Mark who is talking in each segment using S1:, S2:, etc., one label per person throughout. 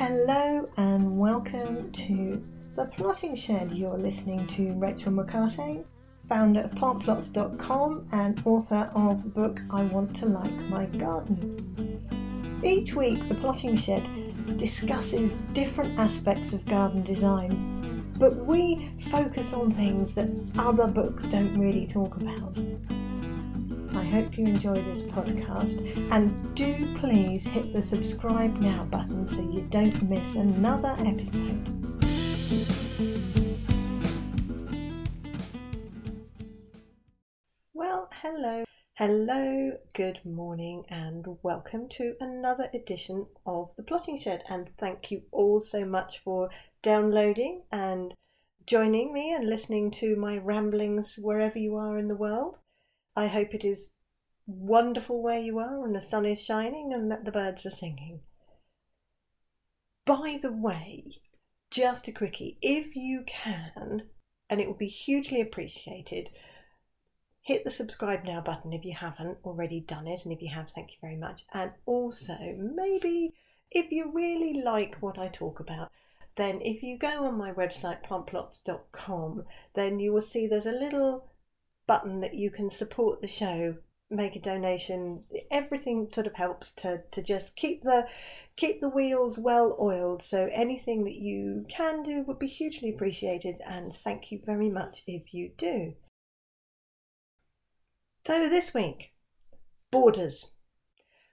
S1: Hello and welcome to The Plotting Shed. You're listening to Rachel McCartain, founder of plantplots.com and author of the book I Want to Like My Garden. Each week, The Plotting Shed discusses different aspects of garden design, but we focus on things that other books don't really talk about. Hope you enjoy this podcast and do please hit the subscribe now button so you don't miss another episode. Well, hello. Hello, good morning, and welcome to another edition of The Plotting Shed. And thank you all so much for downloading and joining me and listening to my ramblings wherever you are in the world. I hope it is wonderful where you are and the sun is shining and that the birds are singing. By the way, just a quickie, if you can, and it will be hugely appreciated, hit the subscribe now button if you haven't already done it, and if you have, thank you very much. And also, maybe if you really like what I talk about, then if you go on my website plantplots.com, then you will see there's a little button that you can support the show make a donation. Everything sort of helps to to just keep the keep the wheels well oiled. So anything that you can do would be hugely appreciated and thank you very much if you do. So this week borders.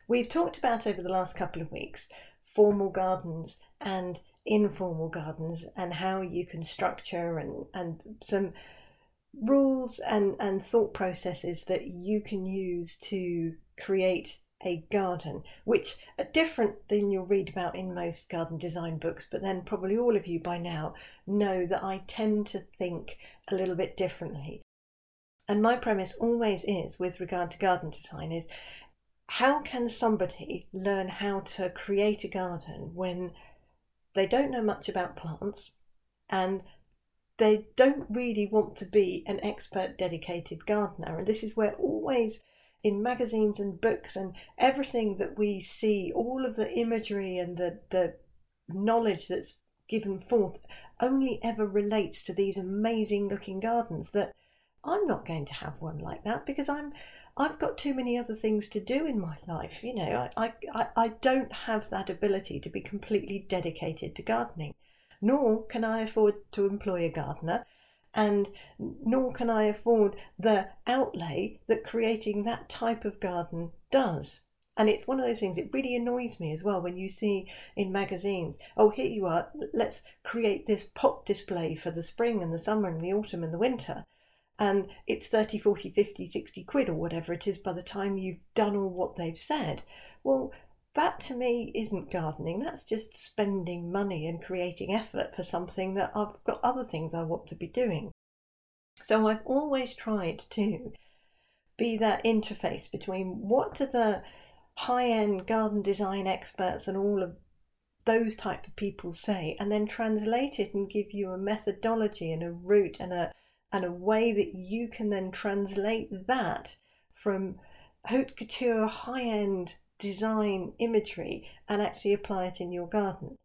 S1: We've talked about over the last couple of weeks formal gardens and informal gardens and how you can structure and and some rules and, and thought processes that you can use to create a garden, which are different than you'll read about in most garden design books, but then probably all of you by now know that I tend to think a little bit differently. And my premise always is, with regard to garden design, is how can somebody learn how to create a garden when they don't know much about plants and they don't really want to be an expert dedicated gardener. And this is where always in magazines and books and everything that we see, all of the imagery and the, the knowledge that's given forth only ever relates to these amazing looking gardens that I'm not going to have one like that because I'm I've got too many other things to do in my life. You know, I, I, I don't have that ability to be completely dedicated to gardening nor can I afford to employ a gardener, and nor can I afford the outlay that creating that type of garden does. And it's one of those things, it really annoys me as well when you see in magazines, oh, here you are, let's create this pot display for the spring and the summer and the autumn and the winter. And it's 30, 40, 50, 60 quid or whatever it is by the time you've done all what they've said. Well, that to me isn't gardening. That's just spending money and creating effort for something that I've got other things I want to be doing. So I've always tried to be that interface between what do the high end garden design experts and all of those type of people say and then translate it and give you a methodology and a route and a and a way that you can then translate that from haute couture high end design imagery and actually apply it in your garden.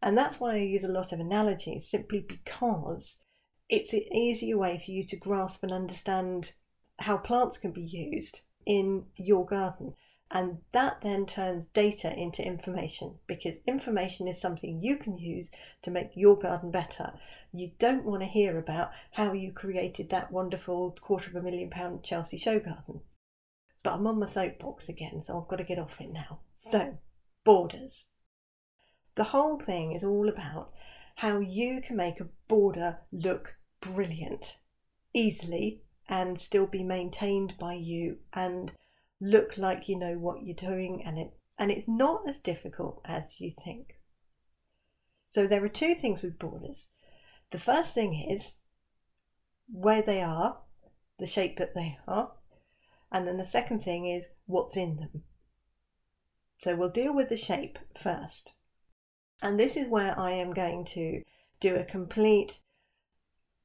S1: And that's why I use a lot of analogies, simply because it's an easier way for you to grasp and understand how plants can be used in your garden. And that then turns data into information because information is something you can use to make your garden better. You don't want to hear about how you created that wonderful quarter of a million pound Chelsea show garden but I'm on my soapbox again, so I've got to get off it now. So, borders. The whole thing is all about how you can make a border look brilliant easily and still be maintained by you and look like you know what you're doing and it and it's not as difficult as you think. So there are two things with borders. The first thing is where they are, the shape that they are, and then the second thing is what's in them. So we'll deal with the shape first. And this is where I am going to do a complete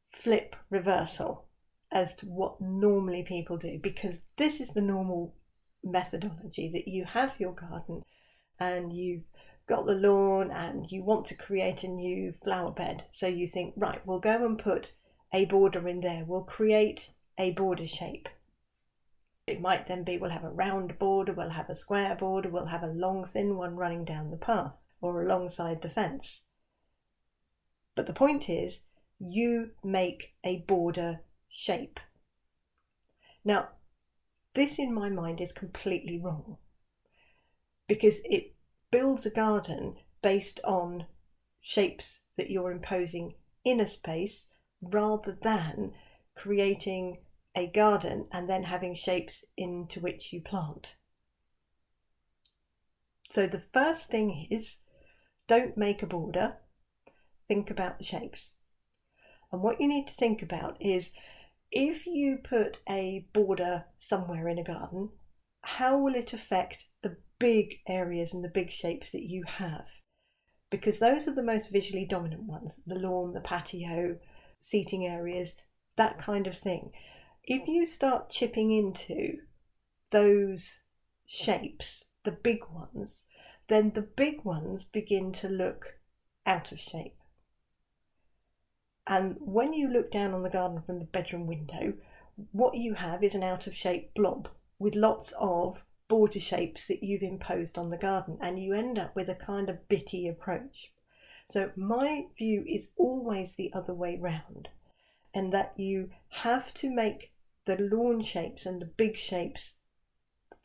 S1: flip reversal as to what normally people do because this is the normal methodology that you have your garden and you've got the lawn and you want to create a new flower bed. So you think, right, we'll go and put a border in there. We'll create a border shape. It might then be we'll have a round border, we'll have a square border, we'll have a long thin one running down the path or alongside the fence. But the point is, you make a border shape. Now, this in my mind is completely wrong because it builds a garden based on shapes that you're imposing in a space rather than creating a garden and then having shapes into which you plant. So the first thing is don't make a border, think about the shapes. And what you need to think about is if you put a border somewhere in a garden, how will it affect the big areas and the big shapes that you have? Because those are the most visually dominant ones the lawn, the patio, seating areas, that kind of thing. If you start chipping into those shapes, the big ones, then the big ones begin to look out of shape. And when you look down on the garden from the bedroom window, what you have is an out of shape blob with lots of border shapes that you've imposed on the garden, and you end up with a kind of bitty approach. So, my view is always the other way round, and that you have to make the lawn shapes and the big shapes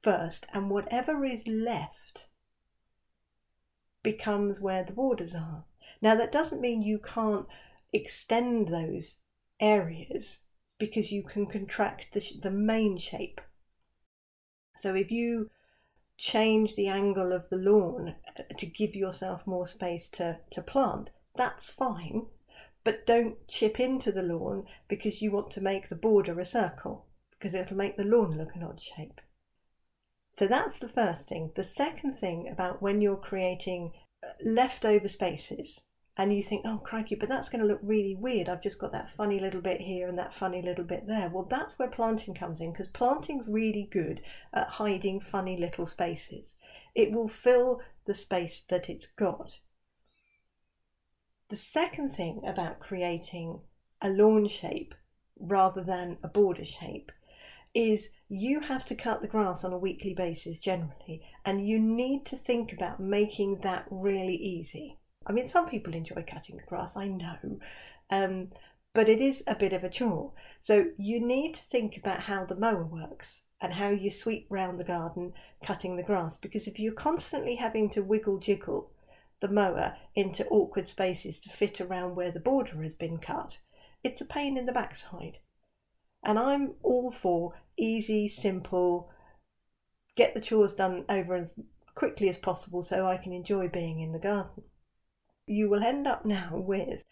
S1: first, and whatever is left becomes where the borders are. Now, that doesn't mean you can't extend those areas because you can contract the, sh- the main shape. So if you change the angle of the lawn uh, to give yourself more space to, to plant, that's fine. But don't chip into the lawn because you want to make the border a circle because it'll make the lawn look an odd shape. So that's the first thing. The second thing about when you're creating uh, leftover spaces and you think, oh crikey, but that's going to look really weird. I've just got that funny little bit here and that funny little bit there. Well, that's where planting comes in because planting's really good at hiding funny little spaces. It will fill the space that it's got. The second thing about creating a lawn shape rather than a border shape is you have to cut the grass on a weekly basis generally, and you need to think about making that really easy I mean, some people enjoy cutting the grass, I know, um, but it is a bit of a chore. So you need to think about how the mower works and how you sweep round the garden cutting the grass because if you're constantly having to wiggle jiggle the mower into awkward spaces to fit around where the border has been cut, it's a pain in the backside. And I'm all for easy, simple, get the chores done over as quickly as possible so I can enjoy being in the garden you will end up now with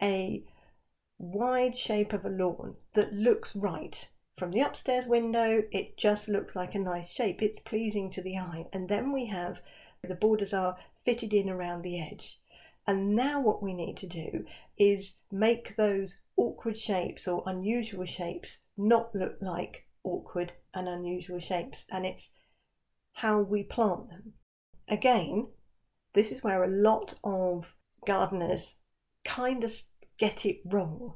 S1: a wide shape of a lawn that looks right. From the upstairs window, it just looks like a nice shape. It's pleasing to the eye. And then we have the borders are fitted in around the edge. And now what we need to do is make those awkward shapes or unusual shapes not look like awkward and unusual shapes. And it's how we plant them. Again, this is where a lot of gardeners kind of get it wrong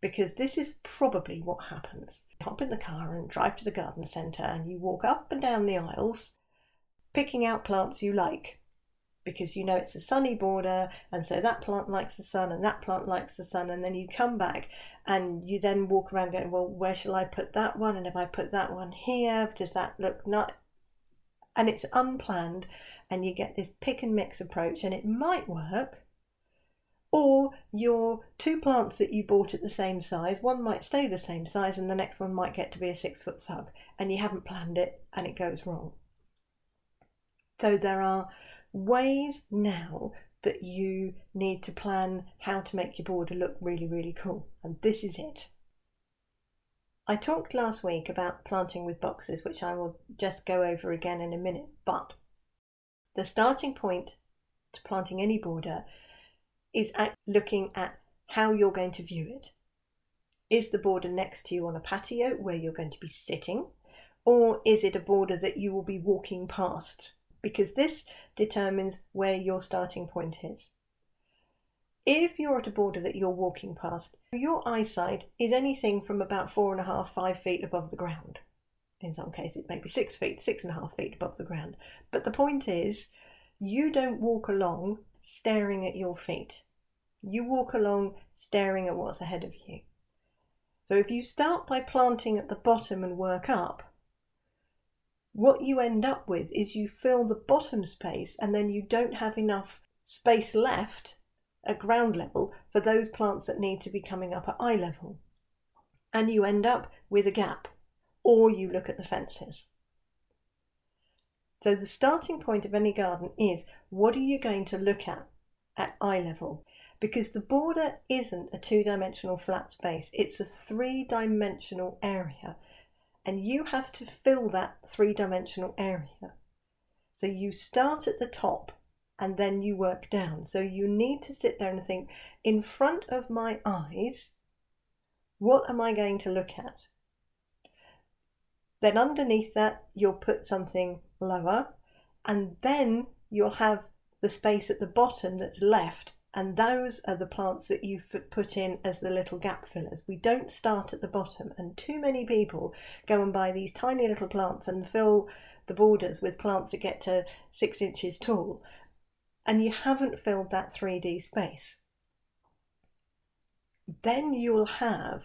S1: because this is probably what happens. Hop in the car and drive to the garden centre and you walk up and down the aisles picking out plants you like because you know it's a sunny border and so that plant likes the sun and that plant likes the sun and then you come back and you then walk around going well where shall I put that one and if I put that one here does that look not and it's unplanned and you get this pick and mix approach and it might work or your two plants that you bought at the same size, one might stay the same size and the next one might get to be a six foot thug, and you haven't planned it and it goes wrong. So there are ways now that you need to plan how to make your border look really, really cool, and this is it. I talked last week about planting with boxes, which I will just go over again in a minute, but the starting point to planting any border is at looking at how you're going to view it. Is the border next to you on a patio where you're going to be sitting? Or is it a border that you will be walking past because this determines where your starting point is. If you're at a border that you're walking past, your eyesight is anything from about four and a half, five feet above the ground. In some cases, maybe six feet, six and a half feet above the ground. But the point is, you don't walk along staring at your feet. You walk along staring at what's ahead of you. So if you start by planting at the bottom and work up, what you end up with is you fill the bottom space and then you don't have enough space left at ground level for those plants that need to be coming up at eye level. And you end up with a gap, or you look at the fences. So the starting point of any garden is what are you going to look at at eye level? Because the border isn't a two dimensional flat space, it's a three dimensional area. And you have to fill that three dimensional area. So you start at the top and then you work down. So you need to sit there and think in front of my eyes, what am I going to look at? Then underneath that, you'll put something lower, and then you'll have the space at the bottom that's left. And those are the plants that you put in as the little gap fillers. We don't start at the bottom, and too many people go and buy these tiny little plants and fill the borders with plants that get to six inches tall and you haven't filled that 3D space, then you'll have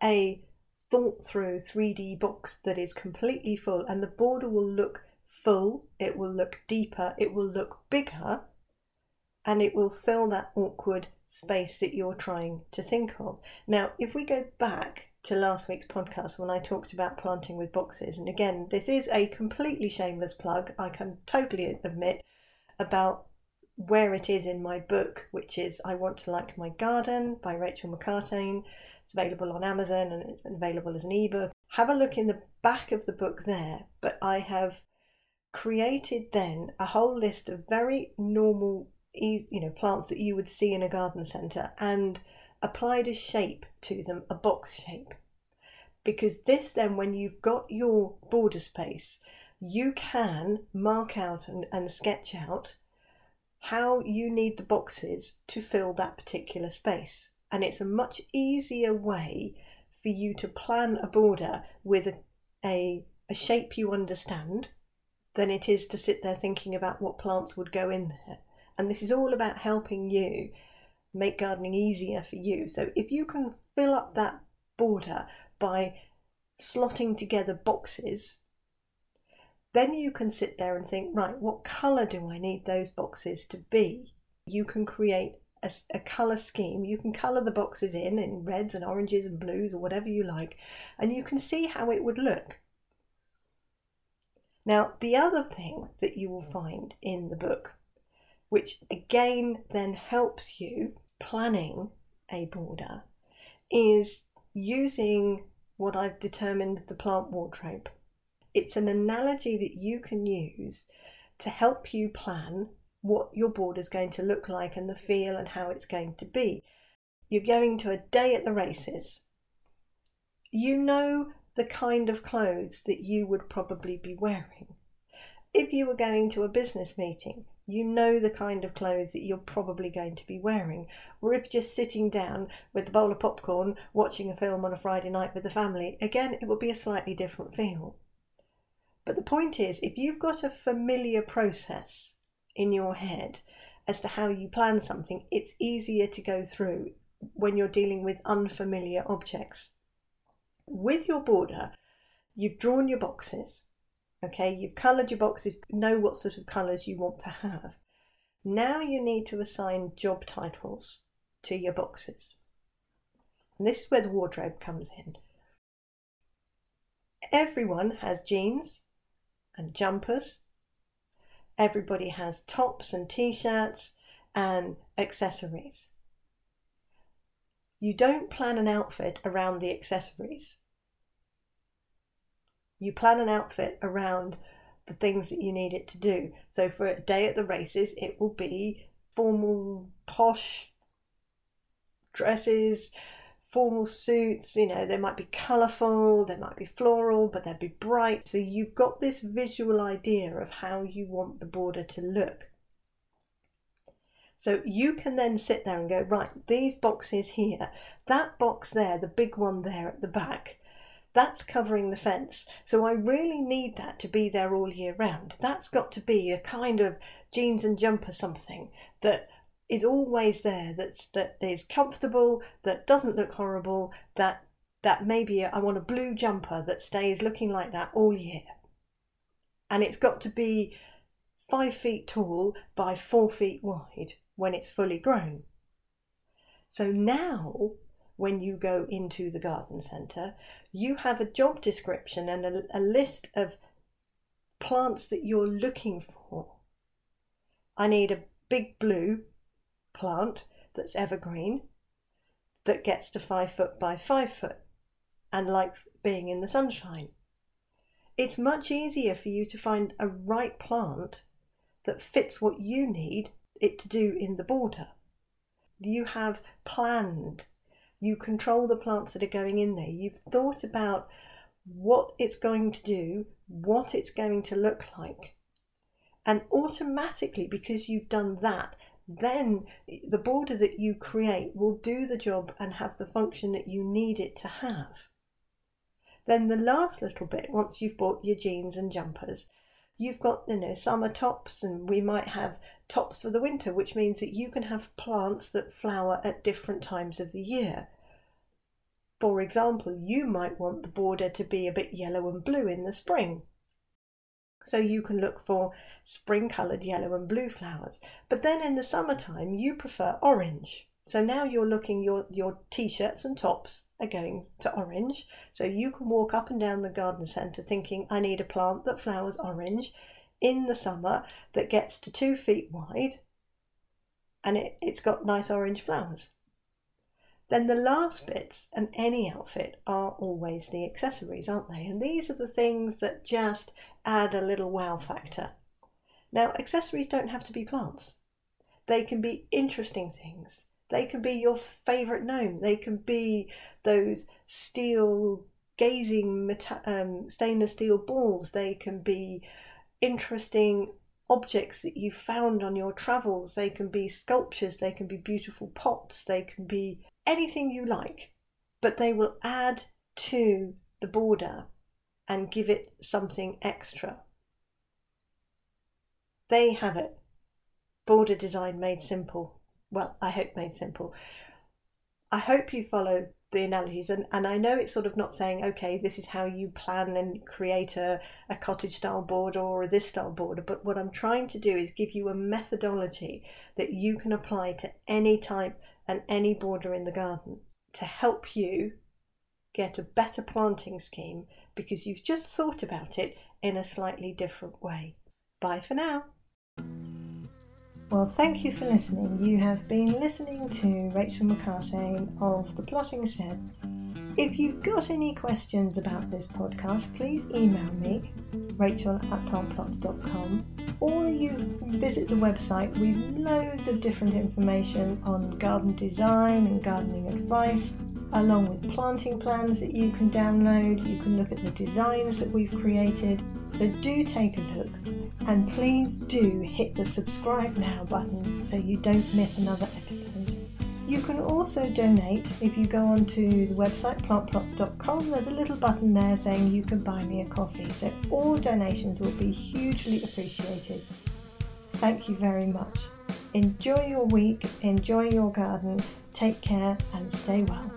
S1: a thought through 3D box that is completely full, and the border will look full, it will look deeper, it will look bigger, and it will fill that awkward space that you're trying to think of. Now, if we go back to last week's podcast when I talked about planting with boxes, and again, this is a completely shameless plug, I can totally admit about where it is in my book, which is I Want to Like My Garden by Rachel McCartain. It's available on Amazon and available as an ebook. Have a look in the back of the book there, but I have created then a whole list of very normal you know plants that you would see in a garden centre and applied a shape to them, a box shape. Because this then when you've got your border space, you can mark out and, and sketch out how you need the boxes to fill that particular space. And it's a much easier way for you to plan a border with a, a, a shape you understand than it is to sit there thinking about what plants would go in there. And this is all about helping you make gardening easier for you. So if you can fill up that border by slotting together boxes then you can sit there and think, right, what colour do I need those boxes to be? You can create a, a colour scheme. You can colour the boxes in in reds and oranges and blues or whatever you like, and you can see how it would look. Now, the other thing that you will find in the book, which again then helps you planning a border, is using what I've determined the plant wardrobe. It's an analogy that you can use to help you plan what your border is going to look like and the feel and how it's going to be. You're going to a day at the races. You know the kind of clothes that you would probably be wearing. If you were going to a business meeting, you know the kind of clothes that you're probably going to be wearing. Or if just sitting down with a bowl of popcorn watching a film on a Friday night with the family, again, it will be a slightly different feel. But the point is, if you've got a familiar process in your head as to how you plan something, it's easier to go through when you're dealing with unfamiliar objects. With your border, you've drawn your boxes, okay, you've coloured your boxes, know what sort of colours you want to have. Now you need to assign job titles to your boxes. And this is where the wardrobe comes in. Everyone has jeans, and jumpers. Everybody has tops and t shirts and accessories. You don't plan an outfit around the accessories. You plan an outfit around the things that you need it to do. So for a day at the races, it will be formal, posh dresses, formal suits, you know, they might be colourful, they might be floral, but they'd be bright. So you've got this visual idea of how you want the border to look. So you can then sit there and go, right, these boxes here, that box there, the big one there at the back, that's covering the fence. So I really need that to be there all year round. That's got to be a kind of jeans and jumper something that is always there that's that is comfortable that doesn't look horrible that that maybe i want a blue jumper that stays looking like that all year and it's got to be five feet tall by four feet wide when it's fully grown so now when you go into the garden centre you have a job description and a, a list of plants that you're looking for i need a big blue plant that's evergreen that gets to five foot by five foot and likes being in the sunshine. It's much easier for you to find a right plant that fits what you need it to do in the border. You have planned, you control the plants that are going in there, you've thought about what it's going to do, what it's going to look like. And automatically, because you've done that, then the border that you create will do the job and have the function that you need it to have. Then the last little bit, once you've bought your jeans and jumpers, you've got you know summer tops and we might have tops for the winter, which means that you can have plants that flower at different times of the year. For example, you might want the border to be a bit yellow and blue in the spring. So you can look for spring coloured yellow and blue flowers. But then in the summertime, you prefer orange. So now you're looking, your, your t shirts and tops are going to orange. So you can walk up and down the garden centre thinking, I need a plant that flowers orange in the summer that gets to two feet wide and it, it's got nice orange flowers. Then the last bits and any outfit are always the accessories, aren't they? And these are the things that just add a little wow factor. Now, accessories don't have to be plants. They can be interesting things. They can be your favourite gnome. They can be those steel gazing um, stainless steel balls. They can be interesting objects that you found on your travels. They can be sculptures. They can be beautiful pots. They can be anything you like, but they will add to the border and give it something extra. They have it. Border design made simple. Well, I hope made simple. I hope you follow the analogies and, and I know it's sort of not saying, okay, this is how you plan and create a, a cottage style border or this style border, but what I'm trying to do is give you a methodology that you can apply to any type and any border in the garden to help you get a better planting scheme because you've just thought about it in a slightly different way. Bye for now. Well, thank you for listening. You have been listening to Rachel McCartain of The Plotting Shed. If you've got any questions about this podcast, please email me, rachel at plantplots.com, or you visit the website with loads of different information on garden design and gardening advice, along with planting plans that you can download. You can look at the designs that we've created. So do take a look and please do hit the subscribe now button so you don't miss another episode. You can also donate if you go onto the website plantplots.com. There's a little button there saying you can buy me a coffee. So all donations will be hugely appreciated. Thank you very much. Enjoy your week, enjoy your garden, take care, and stay well.